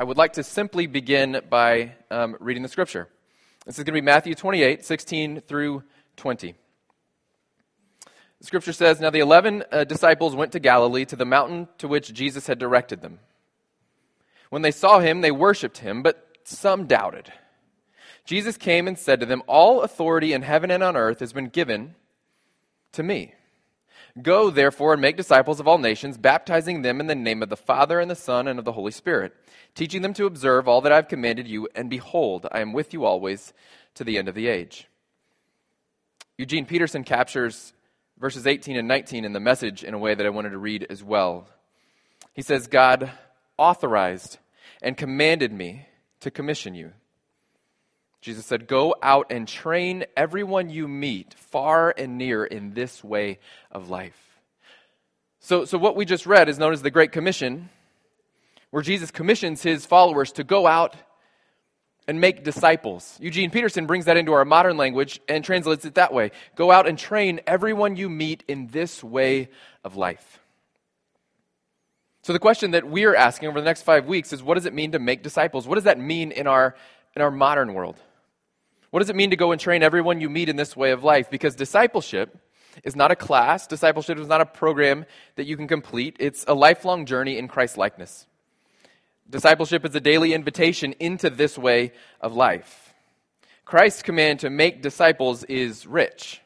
I would like to simply begin by um, reading the scripture. This is going to be Matthew 28, 16 through 20. The scripture says Now the eleven uh, disciples went to Galilee, to the mountain to which Jesus had directed them. When they saw him, they worshipped him, but some doubted. Jesus came and said to them, All authority in heaven and on earth has been given to me. Go, therefore, and make disciples of all nations, baptizing them in the name of the Father, and the Son, and of the Holy Spirit, teaching them to observe all that I have commanded you, and behold, I am with you always to the end of the age. Eugene Peterson captures verses 18 and 19 in the message in a way that I wanted to read as well. He says, God authorized and commanded me to commission you. Jesus said, Go out and train everyone you meet, far and near, in this way of life. So, so what we just read is known as the Great Commission, where Jesus commissions his followers to go out and make disciples. Eugene Peterson brings that into our modern language and translates it that way Go out and train everyone you meet in this way of life. So, the question that we are asking over the next five weeks is what does it mean to make disciples? What does that mean in our, in our modern world? What does it mean to go and train everyone you meet in this way of life? Because discipleship is not a class, discipleship is not a program that you can complete, it's a lifelong journey in Christ likeness. Discipleship is a daily invitation into this way of life. Christ's command to make disciples is rich.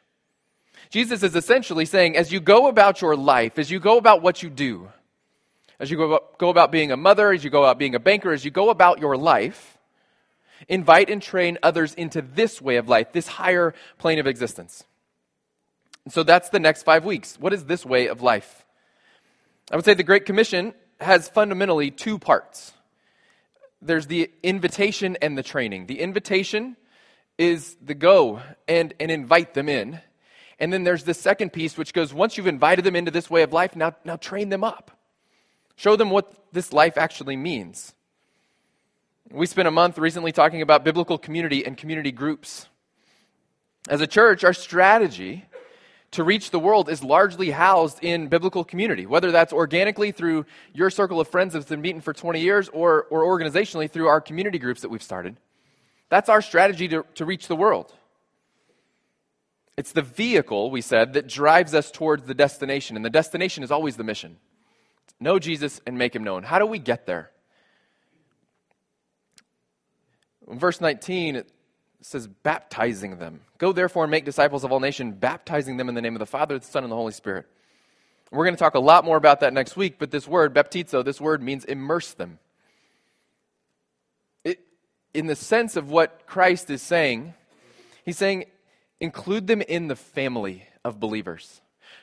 Jesus is essentially saying, as you go about your life, as you go about what you do, as you go about, go about being a mother, as you go about being a banker, as you go about your life, invite and train others into this way of life, this higher plane of existence. So that's the next five weeks. What is this way of life? I would say the Great Commission has fundamentally two parts there's the invitation and the training. The invitation is the go and, and invite them in. And then there's the second piece, which goes once you've invited them into this way of life, now, now train them up. Show them what this life actually means. We spent a month recently talking about biblical community and community groups. As a church, our strategy to reach the world is largely housed in biblical community, whether that's organically through your circle of friends that's been meeting for 20 years or, or organizationally through our community groups that we've started. That's our strategy to, to reach the world. It's the vehicle, we said, that drives us towards the destination, and the destination is always the mission. Know Jesus and make him known. How do we get there? In verse 19, it says, baptizing them. Go therefore and make disciples of all nations, baptizing them in the name of the Father, the Son, and the Holy Spirit. We're going to talk a lot more about that next week, but this word, baptizo, this word means immerse them. It, in the sense of what Christ is saying, he's saying, include them in the family of believers.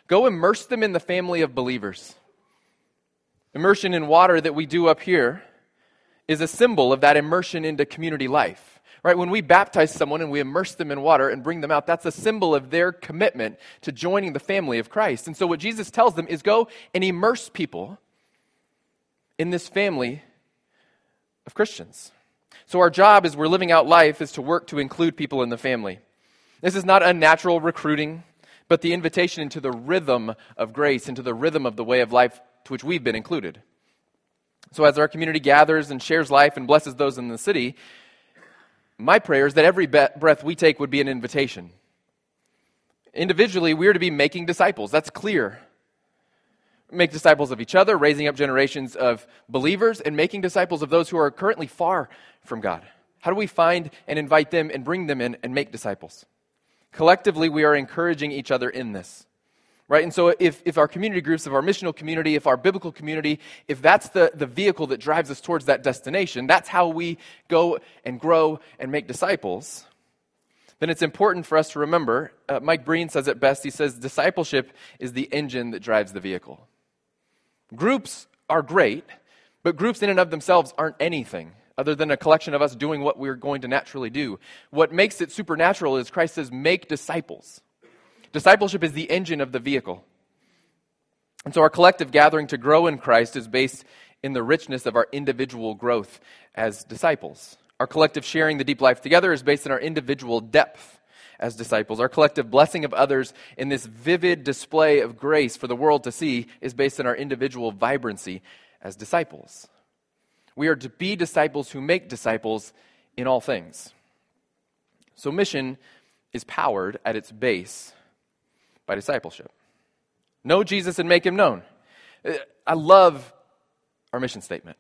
Go immerse them in the family of believers. Immersion in water that we do up here is a symbol of that immersion into community life. Right? When we baptize someone and we immerse them in water and bring them out, that's a symbol of their commitment to joining the family of Christ. And so what Jesus tells them is go and immerse people in this family of Christians. So our job as we're living out life is to work to include people in the family. This is not unnatural recruiting, but the invitation into the rhythm of grace, into the rhythm of the way of life to which we've been included. So, as our community gathers and shares life and blesses those in the city, my prayer is that every breath we take would be an invitation. Individually, we are to be making disciples. That's clear. Make disciples of each other, raising up generations of believers, and making disciples of those who are currently far from God. How do we find and invite them and bring them in and make disciples? Collectively, we are encouraging each other in this right? And so if, if our community groups, if our missional community, if our biblical community, if that's the, the vehicle that drives us towards that destination, that's how we go and grow and make disciples, then it's important for us to remember, uh, Mike Breen says it best, he says, discipleship is the engine that drives the vehicle. Groups are great, but groups in and of themselves aren't anything other than a collection of us doing what we're going to naturally do. What makes it supernatural is Christ says, make disciples. Discipleship is the engine of the vehicle. And so our collective gathering to grow in Christ is based in the richness of our individual growth as disciples. Our collective sharing the deep life together is based in our individual depth as disciples. Our collective blessing of others in this vivid display of grace for the world to see is based in our individual vibrancy as disciples. We are to be disciples who make disciples in all things. So, mission is powered at its base by discipleship. Know Jesus and make him known. Uh, I love our mission statement.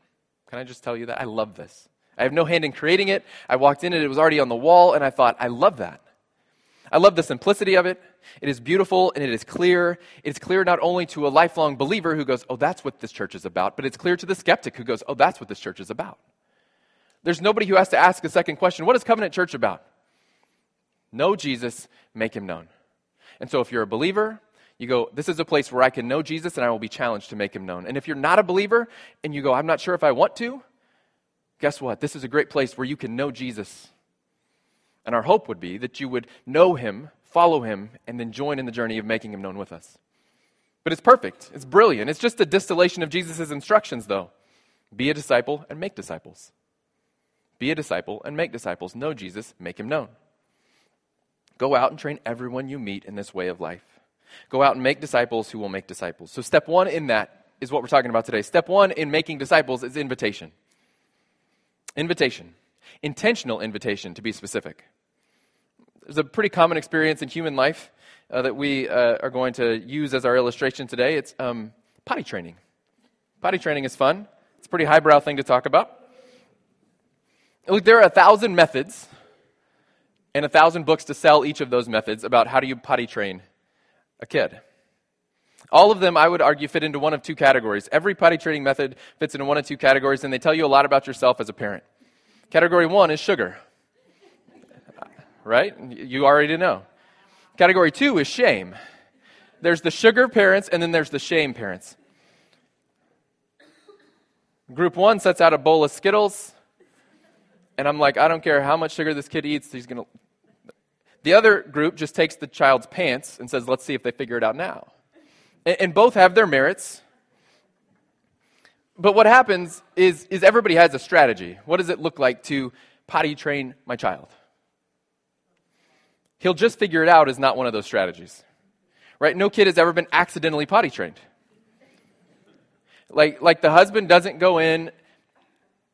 Can I just tell you that? I love this. I have no hand in creating it. I walked in and it was already on the wall, and I thought, I love that. I love the simplicity of it. It is beautiful and it is clear. It's clear not only to a lifelong believer who goes, Oh, that's what this church is about, but it's clear to the skeptic who goes, Oh, that's what this church is about. There's nobody who has to ask a second question What is Covenant Church about? Know Jesus, make him known. And so if you're a believer, you go, This is a place where I can know Jesus and I will be challenged to make him known. And if you're not a believer and you go, I'm not sure if I want to, guess what? This is a great place where you can know Jesus and our hope would be that you would know him, follow him, and then join in the journey of making him known with us. But it's perfect. It's brilliant. It's just a distillation of Jesus' instructions, though. Be a disciple and make disciples. Be a disciple and make disciples. Know Jesus, make him known. Go out and train everyone you meet in this way of life. Go out and make disciples who will make disciples. So, step one in that is what we're talking about today. Step one in making disciples is invitation. Invitation. Intentional invitation, to be specific. There's a pretty common experience in human life uh, that we uh, are going to use as our illustration today. It's um, potty training. Potty training is fun. It's a pretty highbrow thing to talk about. Look, there are a thousand methods and a thousand books to sell each of those methods about how do you potty train a kid. All of them, I would argue, fit into one of two categories. Every potty training method fits into one of two categories, and they tell you a lot about yourself as a parent. Category one is sugar right? You already know. Category two is shame. There's the sugar parents, and then there's the shame parents. Group one sets out a bowl of Skittles, and I'm like, I don't care how much sugar this kid eats, he's going to. The other group just takes the child's pants and says, let's see if they figure it out now. And, and both have their merits. But what happens is, is everybody has a strategy. What does it look like to potty train my child? he'll just figure it out is not one of those strategies. Right? No kid has ever been accidentally potty trained. Like, like the husband doesn't go in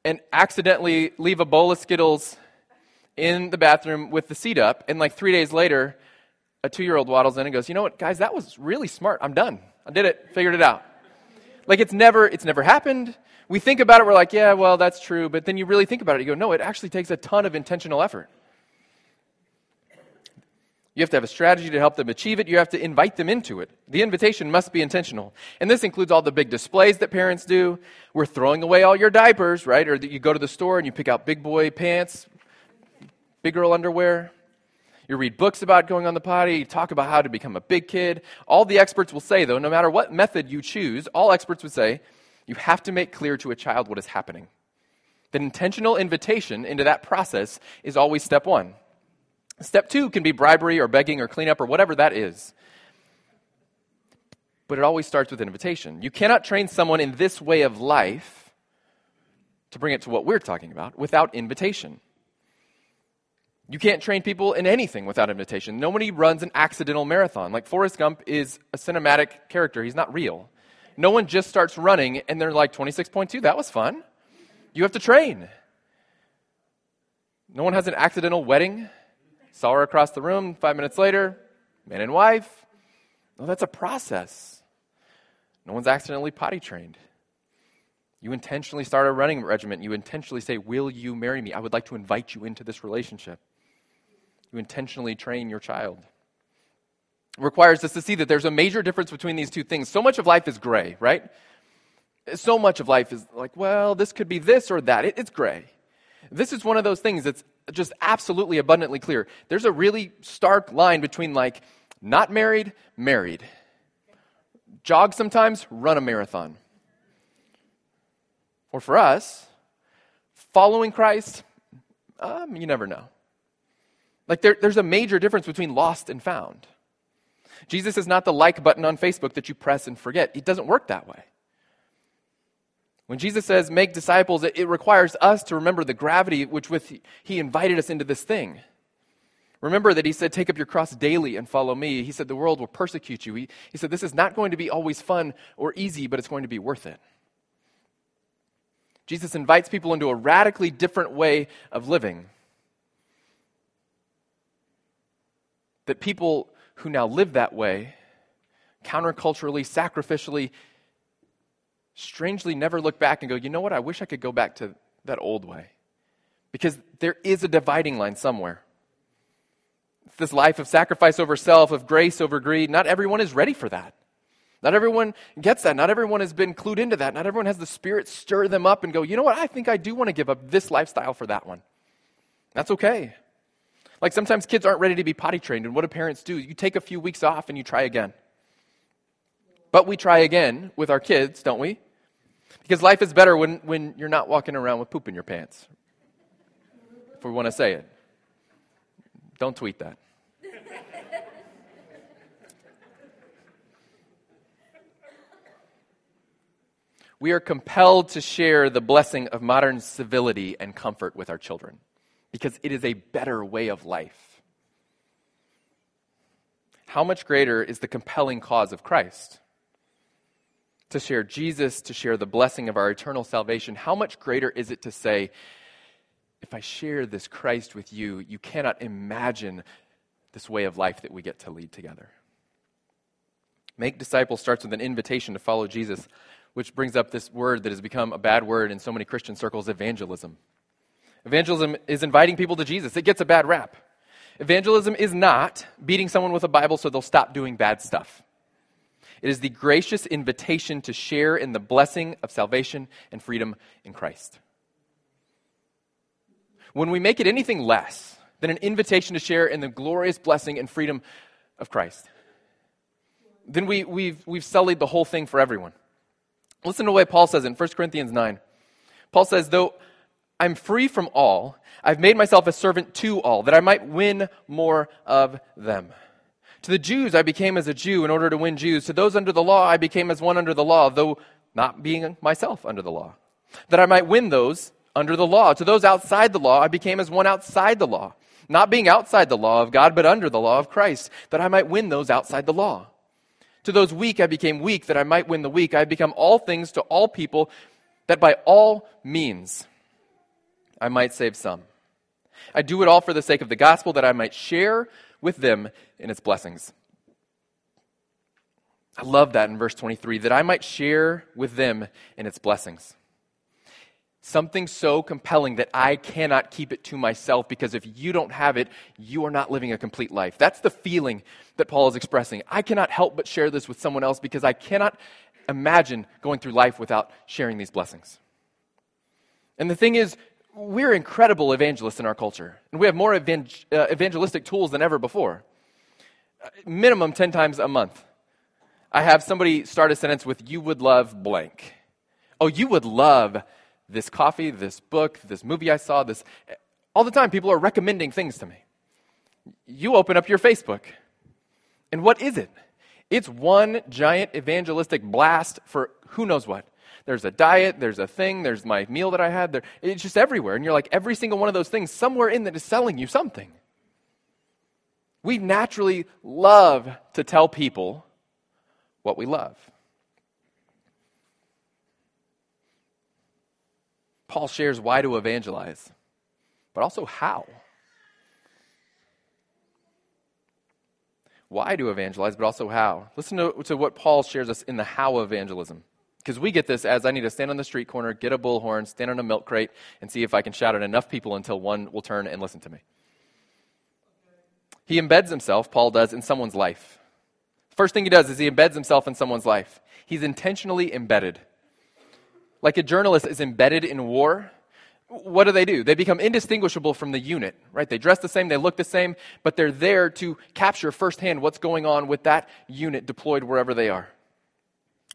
and accidentally leave a bowl of Skittles in the bathroom with the seat up, and like three days later, a two year old waddles in and goes, You know what, guys, that was really smart. I'm done. I did it, figured it out. Like it's never, it's never happened. We think about it, we're like, yeah, well, that's true. But then you really think about it, you go, no, it actually takes a ton of intentional effort. You have to have a strategy to help them achieve it. You have to invite them into it. The invitation must be intentional. And this includes all the big displays that parents do. We're throwing away all your diapers, right? Or that you go to the store and you pick out big boy pants, big girl underwear. You read books about going on the potty. You talk about how to become a big kid. All the experts will say, though, no matter what method you choose, all experts would say, you have to make clear to a child what is happening. The intentional invitation into that process is always step one. Step two can be bribery or begging or cleanup or whatever that is. But it always starts with invitation. You cannot train someone in this way of life, to bring it to what we're talking about, without invitation. You can't train people in anything without invitation. Nobody runs an accidental marathon. Like Forrest Gump is a cinematic character, he's not real. No one just starts running and they're like 26.2, that was fun. You have to train. No one has an accidental wedding. Saw her across the room five minutes later, man and wife. No, that's a process. No one's accidentally potty trained. You intentionally start a running regiment. You intentionally say, Will you marry me? I would like to invite you into this relationship. You intentionally train your child. It requires us to see that there's a major difference between these two things. So much of life is gray, right? So much of life is like, well, this could be this or that. It, it's gray. This is one of those things that's just absolutely abundantly clear. There's a really stark line between like not married, married. Jog sometimes, run a marathon. Or for us, following Christ, um, you never know. Like there, there's a major difference between lost and found. Jesus is not the like button on Facebook that you press and forget. It doesn't work that way. When Jesus says make disciples, it, it requires us to remember the gravity which with he invited us into this thing. Remember that he said, Take up your cross daily and follow me. He said, The world will persecute you. He, he said, This is not going to be always fun or easy, but it's going to be worth it. Jesus invites people into a radically different way of living. That people who now live that way, counterculturally, sacrificially, strangely never look back and go, you know what, I wish I could go back to that old way. Because there is a dividing line somewhere. It's this life of sacrifice over self, of grace over greed. Not everyone is ready for that. Not everyone gets that. Not everyone has been clued into that. Not everyone has the Spirit stir them up and go, you know what? I think I do want to give up this lifestyle for that one. That's okay. Like sometimes kids aren't ready to be potty trained, and what do parents do? You take a few weeks off and you try again. But we try again with our kids, don't we? Because life is better when, when you're not walking around with poop in your pants. If we want to say it. Don't tweet that. we are compelled to share the blessing of modern civility and comfort with our children because it is a better way of life. How much greater is the compelling cause of Christ? To share Jesus, to share the blessing of our eternal salvation, how much greater is it to say, if I share this Christ with you, you cannot imagine this way of life that we get to lead together. Make disciples starts with an invitation to follow Jesus which brings up this word that has become a bad word in so many Christian circles evangelism. Evangelism is inviting people to Jesus. It gets a bad rap. Evangelism is not beating someone with a Bible so they'll stop doing bad stuff. It is the gracious invitation to share in the blessing of salvation and freedom in Christ. When we make it anything less than an invitation to share in the glorious blessing and freedom of Christ, then we, we've, we've sullied the whole thing for everyone. Listen to what Paul says in 1 Corinthians 9. Paul says, Though I'm free from all, I've made myself a servant to all, that I might win more of them. To the Jews, I became as a Jew in order to win Jews. To those under the law, I became as one under the law, though not being myself under the law, that I might win those under the law. To those outside the law, I became as one outside the law, not being outside the law of God, but under the law of Christ, that I might win those outside the law. To those weak I became weak, that I might win the weak. I have become all things to all people, that by all means I might save some. I do it all for the sake of the gospel, that I might share with them in its blessings. I love that in verse 23, that I might share with them in its blessings something so compelling that I cannot keep it to myself because if you don't have it, you are not living a complete life. That's the feeling that Paul is expressing. I cannot help but share this with someone else because I cannot imagine going through life without sharing these blessings. And the thing is, we're incredible evangelists in our culture, and we have more uh, evangelistic tools than ever before. Uh, minimum 10 times a month. I have somebody start a sentence with, You would love blank. Oh, you would love this coffee, this book, this movie I saw, this. All the time, people are recommending things to me. You open up your Facebook, and what is it? It's one giant evangelistic blast for who knows what. There's a diet, there's a thing, there's my meal that I had. There, it's just everywhere. And you're like, every single one of those things, somewhere in that is selling you something. We naturally love to tell people what we love. Paul shares why to evangelize, but also how. Why to evangelize, but also how. Listen to, to what Paul shares us in the how of evangelism. Because we get this as I need to stand on the street corner, get a bullhorn, stand on a milk crate, and see if I can shout at enough people until one will turn and listen to me. He embeds himself, Paul does, in someone's life. First thing he does is he embeds himself in someone's life. He's intentionally embedded. Like a journalist is embedded in war, what do they do? They become indistinguishable from the unit, right? They dress the same, they look the same, but they're there to capture firsthand what's going on with that unit deployed wherever they are.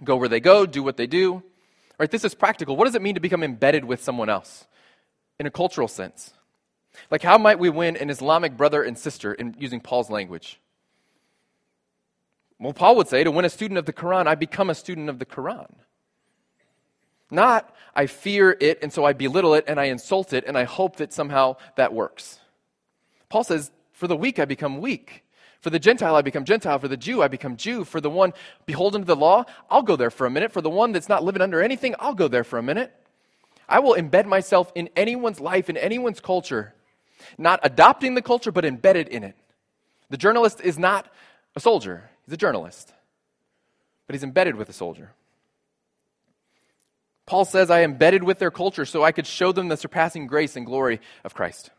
Go where they go, do what they do. Right? This is practical. What does it mean to become embedded with someone else in a cultural sense? Like, how might we win an Islamic brother and sister in using Paul's language? Well, Paul would say to win a student of the Quran, I become a student of the Quran. Not, I fear it, and so I belittle it, and I insult it, and I hope that somehow that works. Paul says, For the weak I become weak. For the Gentile I become Gentile. For the Jew I become Jew. For the one beholden to the law, I'll go there for a minute. For the one that's not living under anything, I'll go there for a minute. I will embed myself in anyone's life, in anyone's culture, not adopting the culture, but embedded in it. The journalist is not a soldier, he's a journalist, but he's embedded with a soldier. Paul says, I embedded with their culture so I could show them the surpassing grace and glory of Christ.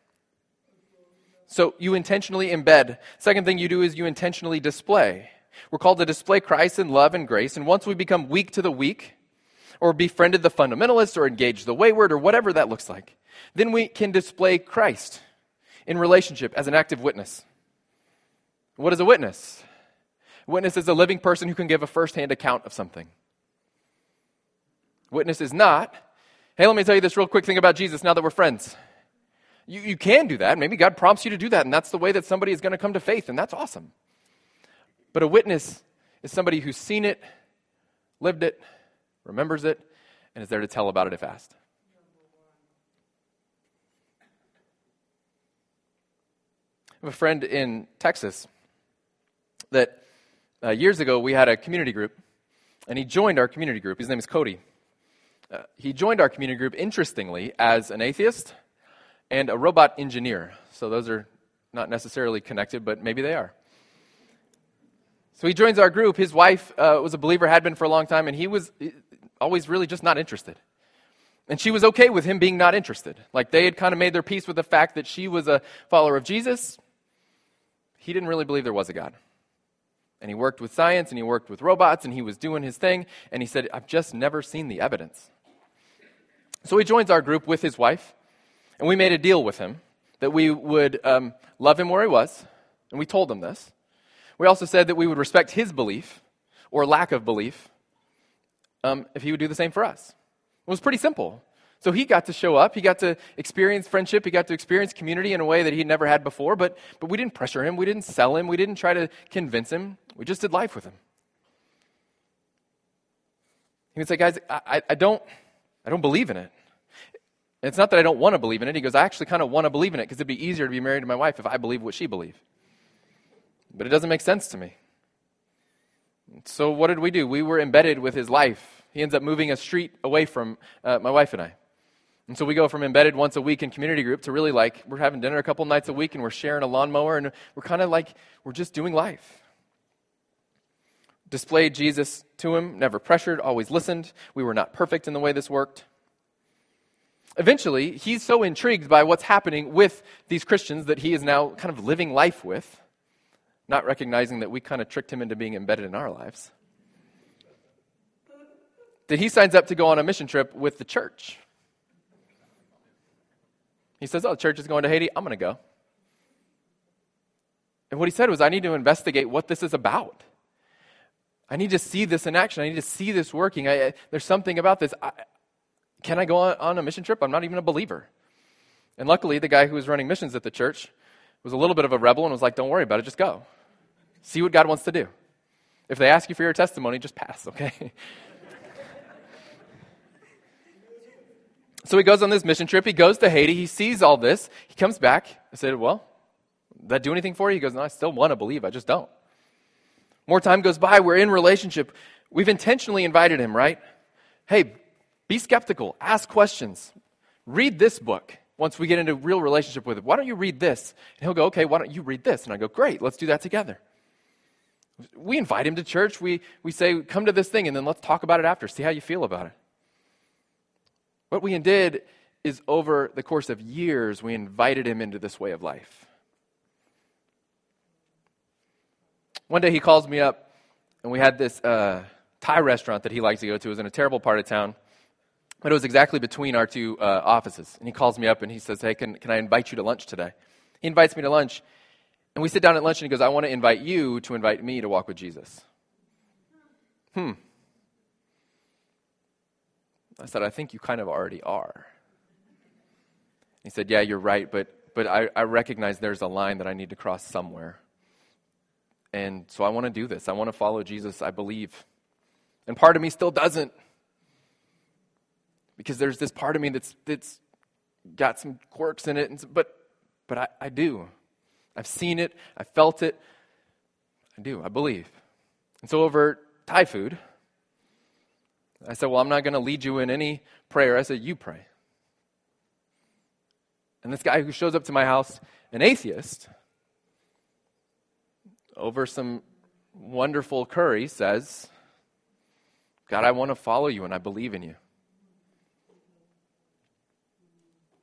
So you intentionally embed. Second thing you do is you intentionally display. We're called to display Christ in love and grace. And once we become weak to the weak, or befriended the fundamentalist, or engaged the wayward, or whatever that looks like, then we can display Christ in relationship as an active witness. What is a witness? A witness is a living person who can give a firsthand account of something. Witness is not, hey, let me tell you this real quick thing about Jesus now that we're friends. You, you can do that. Maybe God prompts you to do that, and that's the way that somebody is going to come to faith, and that's awesome. But a witness is somebody who's seen it, lived it, remembers it, and is there to tell about it if asked. I have a friend in Texas that uh, years ago we had a community group, and he joined our community group. His name is Cody. Uh, he joined our community group, interestingly, as an atheist and a robot engineer. So those are not necessarily connected, but maybe they are. So he joins our group. His wife uh, was a believer, had been for a long time, and he was always really just not interested. And she was okay with him being not interested. Like they had kind of made their peace with the fact that she was a follower of Jesus. He didn't really believe there was a God. And he worked with science and he worked with robots and he was doing his thing. And he said, I've just never seen the evidence. So he joins our group with his wife. And we made a deal with him that we would um, love him where he was, and we told him this. We also said that we would respect his belief or lack of belief um, if he would do the same for us. It was pretty simple. So he got to show up. He got to experience friendship. He got to experience community in a way that he'd never had before. But, but we didn't pressure him. We didn't sell him. We didn't try to convince him. We just did life with him. He would say, guys, I, I, don't, I don't believe in it. It's not that I don't want to believe in it. He goes, I actually kind of want to believe in it because it'd be easier to be married to my wife if I believe what she believed. But it doesn't make sense to me. So what did we do? We were embedded with his life. He ends up moving a street away from uh, my wife and I. And so we go from embedded once a week in community group to really like we're having dinner a couple nights a week and we're sharing a lawnmower and we're kind of like we're just doing life. Displayed Jesus to him, never pressured, always listened. We were not perfect in the way this worked eventually, he's so intrigued by what's happening with these Christians that he is now kind of living life with, not recognizing that we kind of tricked him into being embedded in our lives, that he signs up to go on a mission trip with the church. He says, Oh, the church is going to Haiti. I'm going to go. And what he said was, I need to investigate what this is about. I need to see this in action. I need to see this working. I, there's something about this. I, can I go on, on a mission trip? I'm not even a believer. And luckily, the guy who was running missions at the church was a little bit of a rebel and was like, Don't worry about it, just go. See what God wants to do. If they ask you for your testimony, just pass, okay? so he goes on this mission trip. He goes to Haiti. He sees all this. He comes back. I said, Well, did that do anything for you? He goes, No, I still want to believe. I just don't. More time goes by. We're in relationship. We've intentionally invited him, right? Hey, be skeptical, ask questions. Read this book once we get into a real relationship with him. Why don't you read this? And he'll go, okay, why don't you read this? And I go, great, let's do that together. We invite him to church. We, we say, come to this thing, and then let's talk about it after. See how you feel about it. What we did is over the course of years, we invited him into this way of life. One day he calls me up, and we had this uh, Thai restaurant that he likes to go to. It was in a terrible part of town. But it was exactly between our two uh, offices. And he calls me up and he says, Hey, can, can I invite you to lunch today? He invites me to lunch. And we sit down at lunch and he goes, I want to invite you to invite me to walk with Jesus. Hmm. I said, I think you kind of already are. He said, Yeah, you're right, but, but I, I recognize there's a line that I need to cross somewhere. And so I want to do this. I want to follow Jesus. I believe. And part of me still doesn't because there's this part of me that's, that's got some quirks in it. And, but but I, I do. I've seen it. I felt it. I do. I believe. And so over Thai food, I said, Well, I'm not going to lead you in any prayer. I said, You pray. And this guy who shows up to my house, an atheist, over some wonderful curry, says, God, I want to follow you and I believe in you.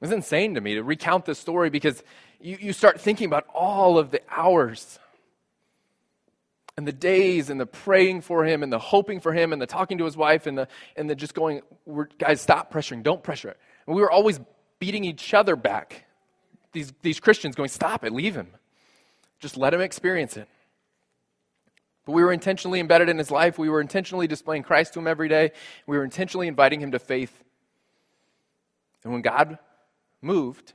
It's insane to me to recount this story because you, you start thinking about all of the hours and the days and the praying for him and the hoping for him and the talking to his wife and the, and the just going, guys, stop pressuring, don't pressure it. And we were always beating each other back. These, these Christians going, stop it, leave him. Just let him experience it. But we were intentionally embedded in his life. We were intentionally displaying Christ to him every day. We were intentionally inviting him to faith. And when God moved,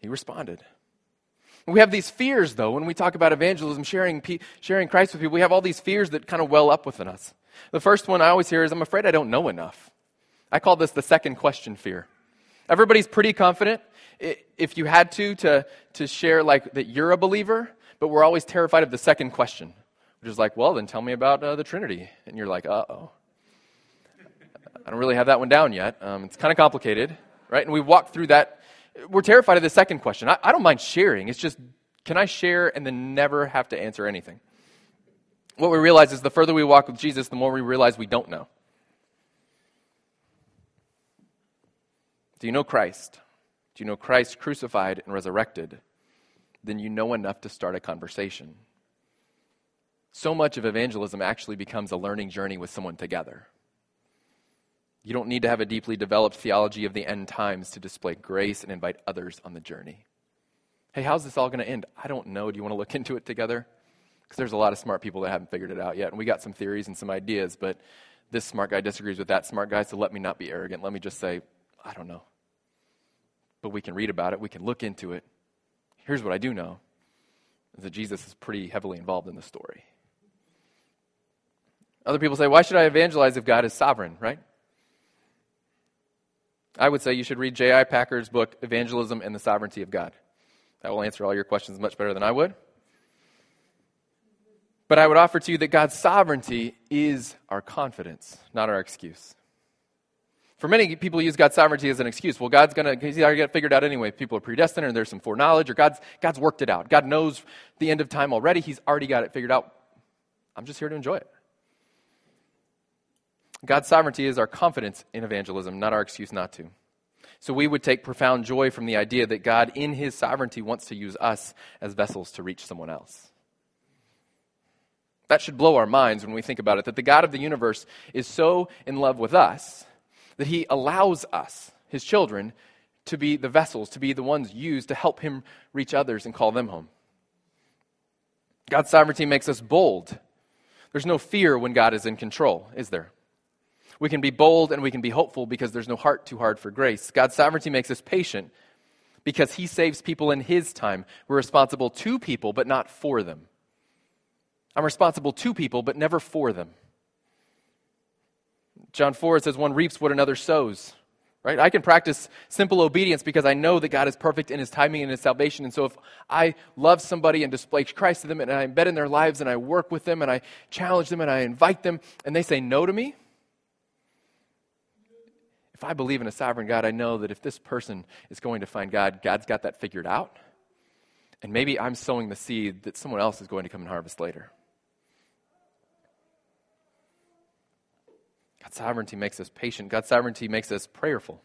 he responded. We have these fears, though, when we talk about evangelism, sharing, sharing Christ with people, we have all these fears that kind of well up within us. The first one I always hear is, I'm afraid I don't know enough. I call this the second question fear. Everybody's pretty confident if you had to, to, to share like that you're a believer, but we're always terrified of the second question, which is like, well, then tell me about uh, the Trinity. And you're like, uh oh. I don't really have that one down yet. Um, it's kind of complicated, right? And we walk through that we're terrified of the second question. I, I don't mind sharing. It's just, can I share and then never have to answer anything? What we realize is the further we walk with Jesus, the more we realize we don't know. Do you know Christ? Do you know Christ crucified and resurrected? Then you know enough to start a conversation. So much of evangelism actually becomes a learning journey with someone together. You don't need to have a deeply developed theology of the end times to display grace and invite others on the journey. Hey, how's this all going to end? I don't know. Do you want to look into it together? Because there's a lot of smart people that haven't figured it out yet. And we got some theories and some ideas, but this smart guy disagrees with that smart guy, so let me not be arrogant. Let me just say, I don't know. But we can read about it, we can look into it. Here's what I do know is that Jesus is pretty heavily involved in the story. Other people say, why should I evangelize if God is sovereign, right? I would say you should read J.I. Packer's book, Evangelism and the Sovereignty of God. That will answer all your questions much better than I would. But I would offer to you that God's sovereignty is our confidence, not our excuse. For many people use God's sovereignty as an excuse. Well, God's to, he's already got it figured out anyway. People are predestined and there's some foreknowledge, or God's, God's worked it out. God knows the end of time already. He's already got it figured out. I'm just here to enjoy it. God's sovereignty is our confidence in evangelism, not our excuse not to. So we would take profound joy from the idea that God, in his sovereignty, wants to use us as vessels to reach someone else. That should blow our minds when we think about it that the God of the universe is so in love with us that he allows us, his children, to be the vessels, to be the ones used to help him reach others and call them home. God's sovereignty makes us bold. There's no fear when God is in control, is there? We can be bold and we can be hopeful because there's no heart too hard for grace. God's sovereignty makes us patient because He saves people in His time. We're responsible to people, but not for them. I'm responsible to people, but never for them. John 4 says, One reaps what another sows. Right? I can practice simple obedience because I know that God is perfect in his timing and his salvation. And so if I love somebody and display Christ to them and I embed in their lives and I work with them and I challenge them and I invite them and they say no to me, if I believe in a sovereign God, I know that if this person is going to find God, God's got that figured out. And maybe I'm sowing the seed that someone else is going to come and harvest later. God's sovereignty makes us patient. God's sovereignty makes us prayerful.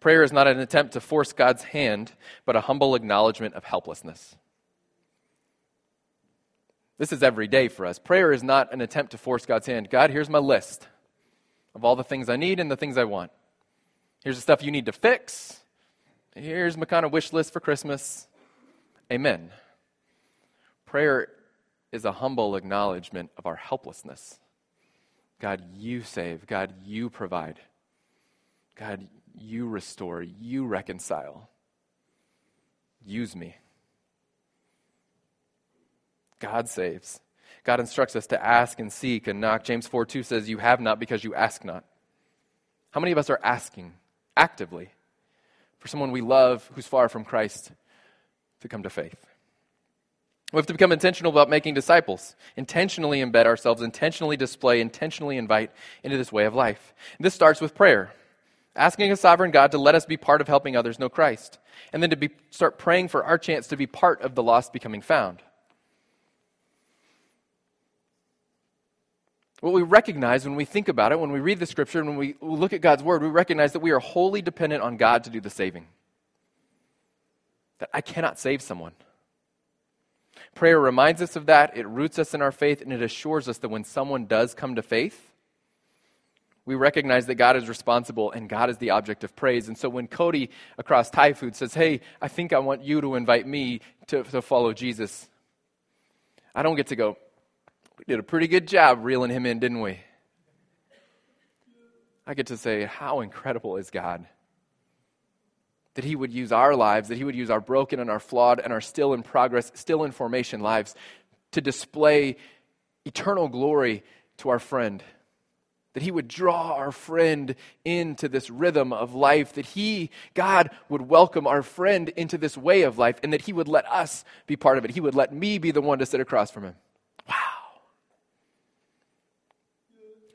Prayer is not an attempt to force God's hand, but a humble acknowledgement of helplessness. This is every day for us. Prayer is not an attempt to force God's hand. God, here's my list of all the things I need and the things I want. Here's the stuff you need to fix. Here's my kind of wish list for Christmas. Amen. Prayer is a humble acknowledgement of our helplessness. God, you save. God, you provide. God, you restore. You reconcile. Use me. God saves. God instructs us to ask and seek and knock. James 4 2 says, You have not because you ask not. How many of us are asking actively for someone we love who's far from Christ to come to faith? We have to become intentional about making disciples, intentionally embed ourselves, intentionally display, intentionally invite into this way of life. And this starts with prayer. asking a sovereign God to let us be part of helping others know Christ, and then to be, start praying for our chance to be part of the lost becoming found. What we recognize when we think about it, when we read the scripture, and when we look at God's word, we recognize that we are wholly dependent on God to do the saving. That I cannot save someone. Prayer reminds us of that, it roots us in our faith, and it assures us that when someone does come to faith, we recognize that God is responsible and God is the object of praise. And so when Cody across Thai food says, Hey, I think I want you to invite me to, to follow Jesus, I don't get to go, We did a pretty good job reeling him in, didn't we? I get to say, How incredible is God? That He would use our lives, that He would use our broken and our flawed and our still in progress, still in formation lives to display eternal glory to our friend that he would draw our friend into this rhythm of life, that he, God, would welcome our friend into this way of life, and that he would let us be part of it. He would let me be the one to sit across from him.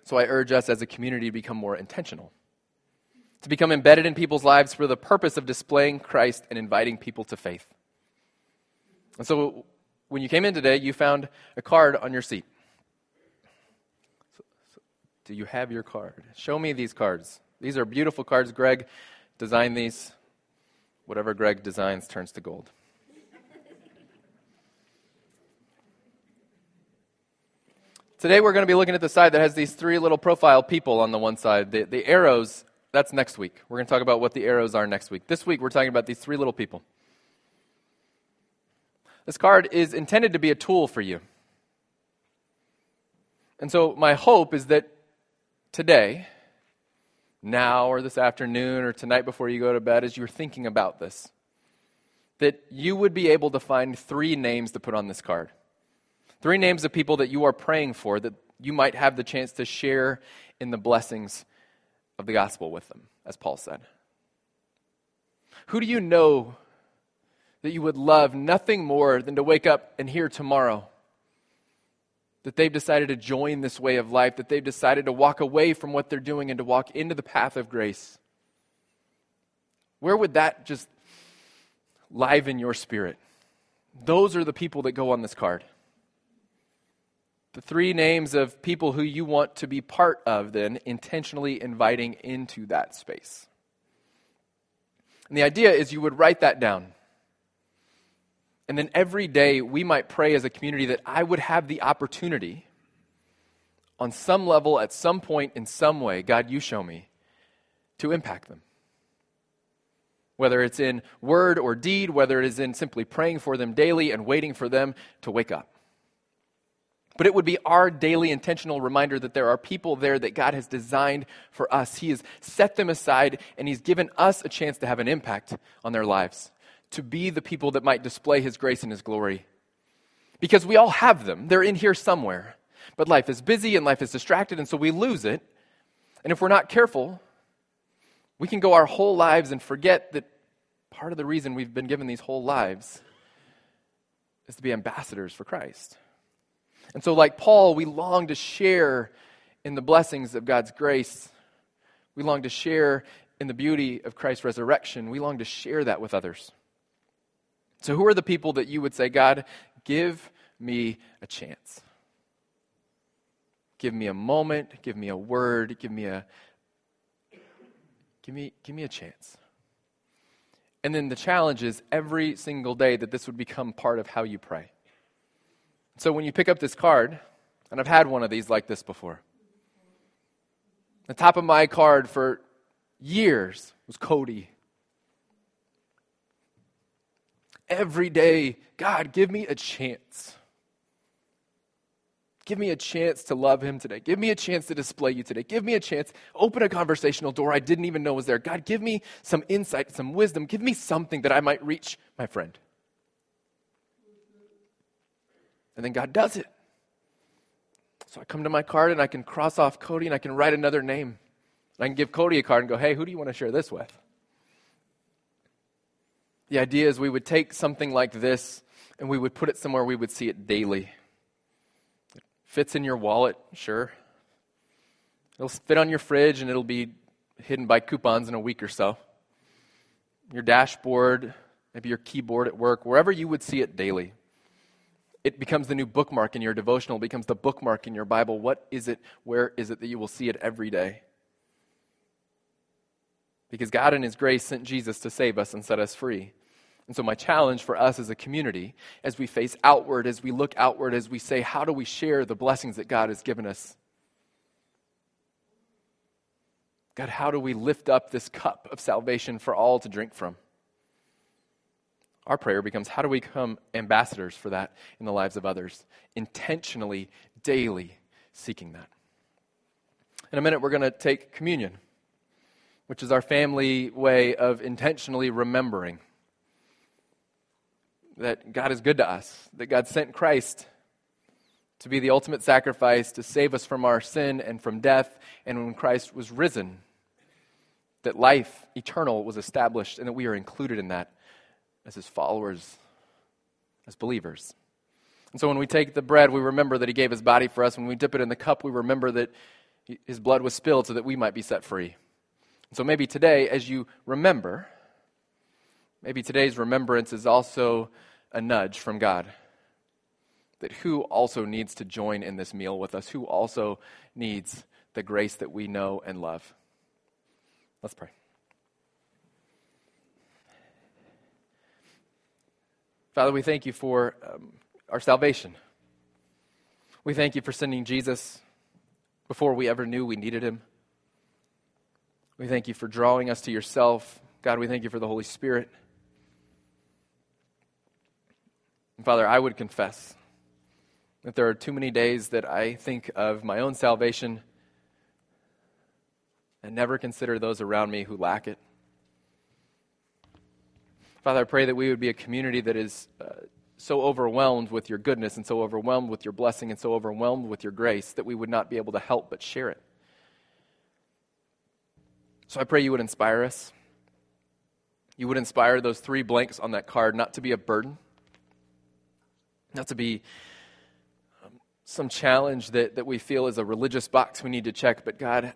So I urge us as a community to become more intentional, to become embedded in people's lives for the purpose of displaying Christ and inviting people to faith. And so when you came in today, you found a card on your seat. Do you have your card? Show me these cards. These are beautiful cards. Greg designed these. Whatever Greg designs turns to gold. Today we're going to be looking at the side that has these three little profile people on the one side. The, the arrows, that's next week. We're going to talk about what the arrows are next week. This week we're talking about these three little people. This card is intended to be a tool for you. And so my hope is that today, now or this afternoon or tonight before you go to bed, as you're thinking about this, that you would be able to find three names to put on this card. Three names of people that you are praying for that you might have the chance to share in the blessings of the gospel with them, as Paul said. Who do you know that you would love nothing more than to wake up and hear tomorrow that they've decided to join this way of life, that they've decided to walk away from what they're doing and to walk into the path of grace. Where would that just liven your spirit? Those are the people that go on this card. The three names of people who you want to be part of, then, intentionally inviting into that space. And the idea is you would write that down. And then every day we might pray as a community that I would have the opportunity on some level, at some point, in some way, God, you show me, to impact them. Whether it's in word or deed, whether it is in simply praying for them daily and waiting for them to wake up. But it would be our daily intentional reminder that there are people there that God has designed for us. He has set them aside and He's given us a chance to have an impact on their lives to be the people that might display His grace and His glory. Because we all have them, they're in here somewhere. But life is busy and life is distracted, and so we lose it. And if we're not careful, we can go our whole lives and forget that part of the reason we've been given these whole lives is to be ambassadors for Christ. And so, like Paul, we long to share in the blessings of God's grace. We long to share in the beauty of Christ's resurrection. We long to share that with others. So, who are the people that you would say, God, give me a chance? Give me a moment, give me a word, give me a give me give me a chance. And then the challenge is every single day that this would become part of how you pray. So when you pick up this card, and I've had one of these like this before. The top of my card for years was Cody. every day, God, give me a chance. Give me a chance to love him today. Give me a chance to display you today. Give me a chance. Open a conversational door I didn't even know was there. God, give me some insight, some wisdom. Give me something that I might reach my friend. And then God does it. So I come to my card and I can cross off Cody and I can write another name. I can give Cody a card and go, hey, who do you want to share this with? The idea is we would take something like this and we would put it somewhere we would see it daily. It fits in your wallet, sure. It'll fit on your fridge and it'll be hidden by coupons in a week or so. Your dashboard, maybe your keyboard at work, wherever you would see it daily. It becomes the new bookmark in your devotional, It becomes the bookmark in your Bible. What is it? Where is it that you will see it every day? Because God, in His grace, sent Jesus to save us and set us free. And so, my challenge for us as a community, as we face outward, as we look outward, as we say, how do we share the blessings that God has given us? God, how do we lift up this cup of salvation for all to drink from? Our prayer becomes how do we become ambassadors for that in the lives of others? Intentionally, daily seeking that. In a minute, we're going to take communion, which is our family way of intentionally remembering that God is good to us, that God sent Christ to be the ultimate sacrifice to save us from our sin and from death, and when Christ was risen, that life eternal was established and that we are included in that as his followers, as believers. And so when we take the bread, we remember that he gave his body for us. When we dip it in the cup, we remember that his blood was spilled so that we might be set free. And so maybe today, as you remember, maybe today's remembrance is also a nudge from God. That who also needs to join in this meal with us? Who also needs the grace that we know and love? Let's pray. Father, we thank you for um, our salvation. We thank you for sending Jesus before we ever knew we needed him. We thank you for drawing us to yourself. God, we thank you for the Holy Spirit. And Father, I would confess that there are too many days that I think of my own salvation and never consider those around me who lack it. Father, I pray that we would be a community that is uh, so overwhelmed with your goodness and so overwhelmed with your blessing and so overwhelmed with your grace that we would not be able to help but share it. So I pray you would inspire us. You would inspire those three blanks on that card not to be a burden, not to be um, some challenge that, that we feel is a religious box we need to check, but God,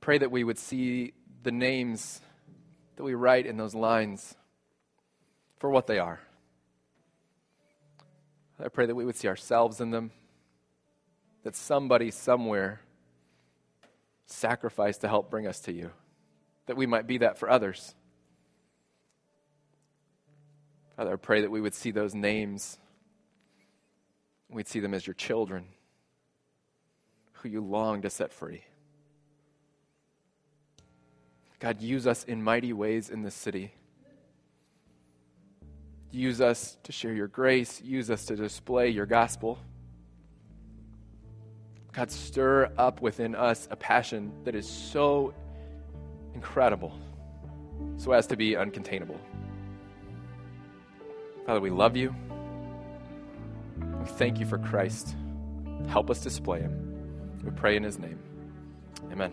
pray that we would see the names that we write in those lines for what they are. I pray that we would see ourselves in them, that somebody somewhere sacrificed to help bring us to you, that we might be that for others. Father, I pray that we would see those names, we'd see them as your children who you long to set free. God, use us in mighty ways in this city. Use us to share your grace. Use us to display your gospel. God, stir up within us a passion that is so incredible, so as to be uncontainable. Father, we love you. We thank you for Christ. Help us display him. We pray in his name. Amen.